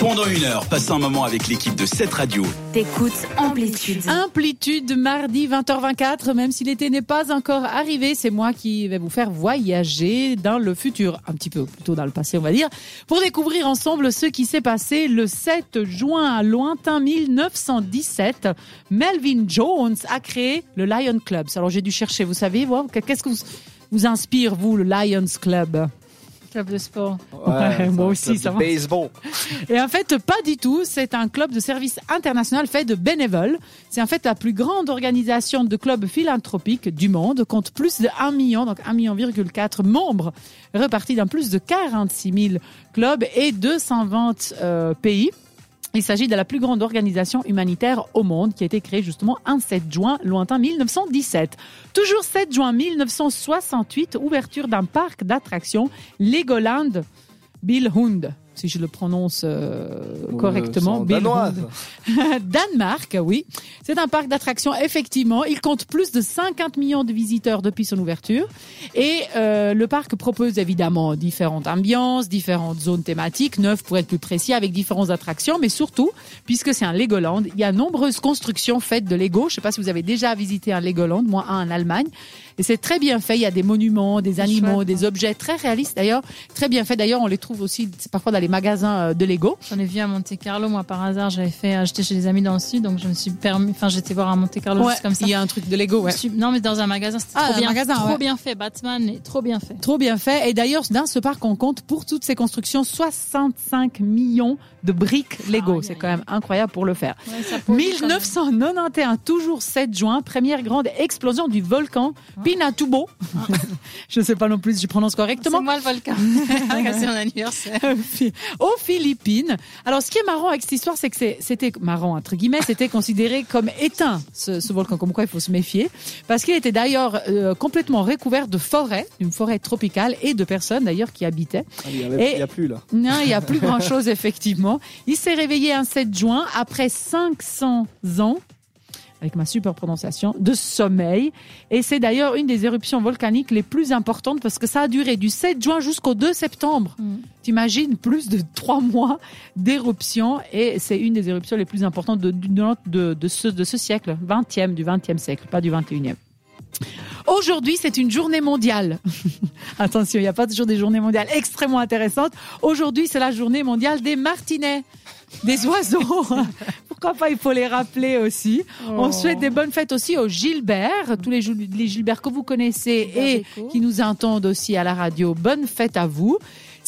Pendant une heure, passe un moment avec l'équipe de cette radio. T'écoutes Amplitude. Amplitude, mardi 20h24, même si l'été n'est pas encore arrivé, c'est moi qui vais vous faire voyager dans le futur, un petit peu plutôt dans le passé on va dire, pour découvrir ensemble ce qui s'est passé le 7 juin à lointain 1917. Melvin Jones a créé le Lion Club. Alors j'ai dû chercher, vous savez, voir qu'est-ce que vous, vous inspire, vous, le Lions Club? Club de sport. Ouais, moi aussi, ça va. Baseball. Et en fait, pas du tout. C'est un club de service international fait de bénévoles. C'est en fait la plus grande organisation de clubs philanthropiques du monde, compte plus de 1 million, donc 1 million,4 membres repartis dans plus de 46 000 clubs et 220 euh, pays. Il s'agit de la plus grande organisation humanitaire au monde qui a été créée justement un 7 juin lointain 1917. Toujours 7 juin 1968, ouverture d'un parc d'attractions Legoland Billhund, si je le prononce euh, correctement. Danoise. Danemark, oui. C'est un parc d'attractions, effectivement. Il compte plus de 50 millions de visiteurs depuis son ouverture. Et euh, le parc propose évidemment différentes ambiances, différentes zones thématiques, neuf pour être plus précis, avec différentes attractions. Mais surtout, puisque c'est un Legoland, il y a nombreuses constructions faites de Lego. Je ne sais pas si vous avez déjà visité un Legoland, moi un en Allemagne. Et c'est très bien fait. Il y a des monuments, des animaux, chouette, des objets très réalistes d'ailleurs. Très bien fait. D'ailleurs, on les trouve aussi parfois dans les magasins euh, de Lego. J'en ai vu à Monte Carlo, moi par hasard, j'avais fait, j'étais chez des amis dans le sud, donc je me suis permis, enfin j'étais voir à Monte Carlo Ouais, juste comme ça. il y a un truc de Lego, ouais. Suis- Non mais dans un magasin, c'était Ah, trop bien, magasin, trop ouais. bien fait. Batman est trop bien fait. Trop bien fait. Et d'ailleurs, dans ce parc, on compte pour toutes ces constructions 65 millions de briques Lego. C'est quand même incroyable pour le faire. Ouais, ça pollue quand même. 1991, toujours 7 juin, première grande explosion du volcan Pinatubo. je ne sais pas non plus si je prononce C'est correctement. moi le volcan. c'est mon anniversaire. aux Philippines. Alors, ce qui est marrant avec cette histoire, c'est que c'est- c'était marrant, entre guillemets, c'était considéré comme éteint, ce, ce volcan, comme quoi il faut se méfier, parce qu'il était d'ailleurs euh, complètement recouvert de forêt, une forêt tropicale, et de personnes d'ailleurs qui habitaient. Ah, Il n'y a plus là. Non, il n'y a plus grand-chose, effectivement. Il s'est réveillé un 7 juin, après 500 ans, avec ma super prononciation, de sommeil. Et c'est d'ailleurs une des éruptions volcaniques les plus importantes parce que ça a duré du 7 juin jusqu'au 2 septembre. Mm. T'imagines plus de trois mois d'éruption et c'est une des éruptions les plus importantes de, de, de, de ce, de ce siècle, 20e, du 20e siècle, pas du 21e. Aujourd'hui, c'est une journée mondiale. Attention, il n'y a pas toujours des journées mondiales extrêmement intéressantes. Aujourd'hui, c'est la journée mondiale des martinets, des oiseaux. Pourquoi pas, il faut les rappeler aussi. On souhaite des bonnes fêtes aussi aux Gilbert, tous les, les Gilbert que vous connaissez Gilbert et qui nous entendent aussi à la radio. Bonne fête à vous.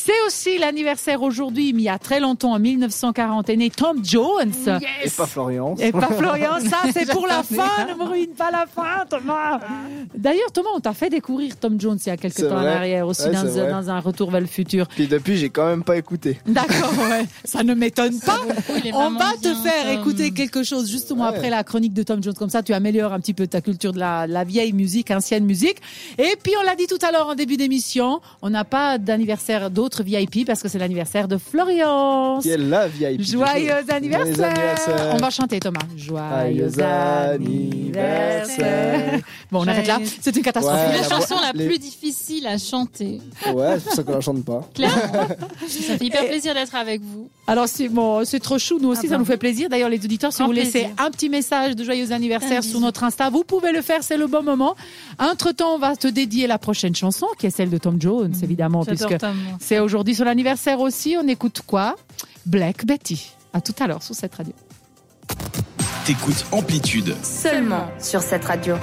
C'est aussi l'anniversaire aujourd'hui, mais il y a très longtemps, en 1940, est né Tom Jones. Et pas Florian. Et pas Florian, ça c'est pour la fin, ne me ruine pas la fin, Thomas. D'ailleurs, Thomas, on t'a fait découvrir Tom Jones il y a quelques temps en arrière, aussi Ouais, dans, un retour vers le futur. Puis depuis, j'ai quand même pas écouté. D'accord, ouais. ça ne m'étonne pas. On va te bien, faire Tom. écouter quelque chose justement Ouais. après la chronique de Tom Jones. Comme ça, tu améliores un petit peu ta culture de la, la vieille musique, ancienne musique. Et puis, on l'a dit tout à l'heure en début d'émission, on n'a pas d'anniversaire d'autres VIP parce que c'est l'anniversaire de Florian. Qui est la VIP. Joyeux anniversaire. Anniversaire. On va chanter Thomas. Joyeux Joyeux anniversaire. anniversaire. Bon, on arrête là. C'est une catastrophe. Ouais. La la chanson la les- plus difficile à chanter. Ouais, c'est pour ça qu'on la chante pas. Clairement. ça fait hyper plaisir d'être avec vous. Alors c'est bon, c'est trop chou. Nous aussi, Ah ça nous fait plaisir. D'ailleurs, les auditeurs, si Grand vous laissez un petit message de joyeux anniversaire Un sur notre Insta, vous pouvez le faire. C'est le bon moment. Entre temps, on va te dédier la prochaine chanson, qui est celle de Tom Jones, évidemment, J'adore puisque c'est aujourd'hui son anniversaire aussi. On écoute quoi? Black Betty. À tout à l'heure sur cette radio. T'écoutes Amplitude. Seulement sur cette radio.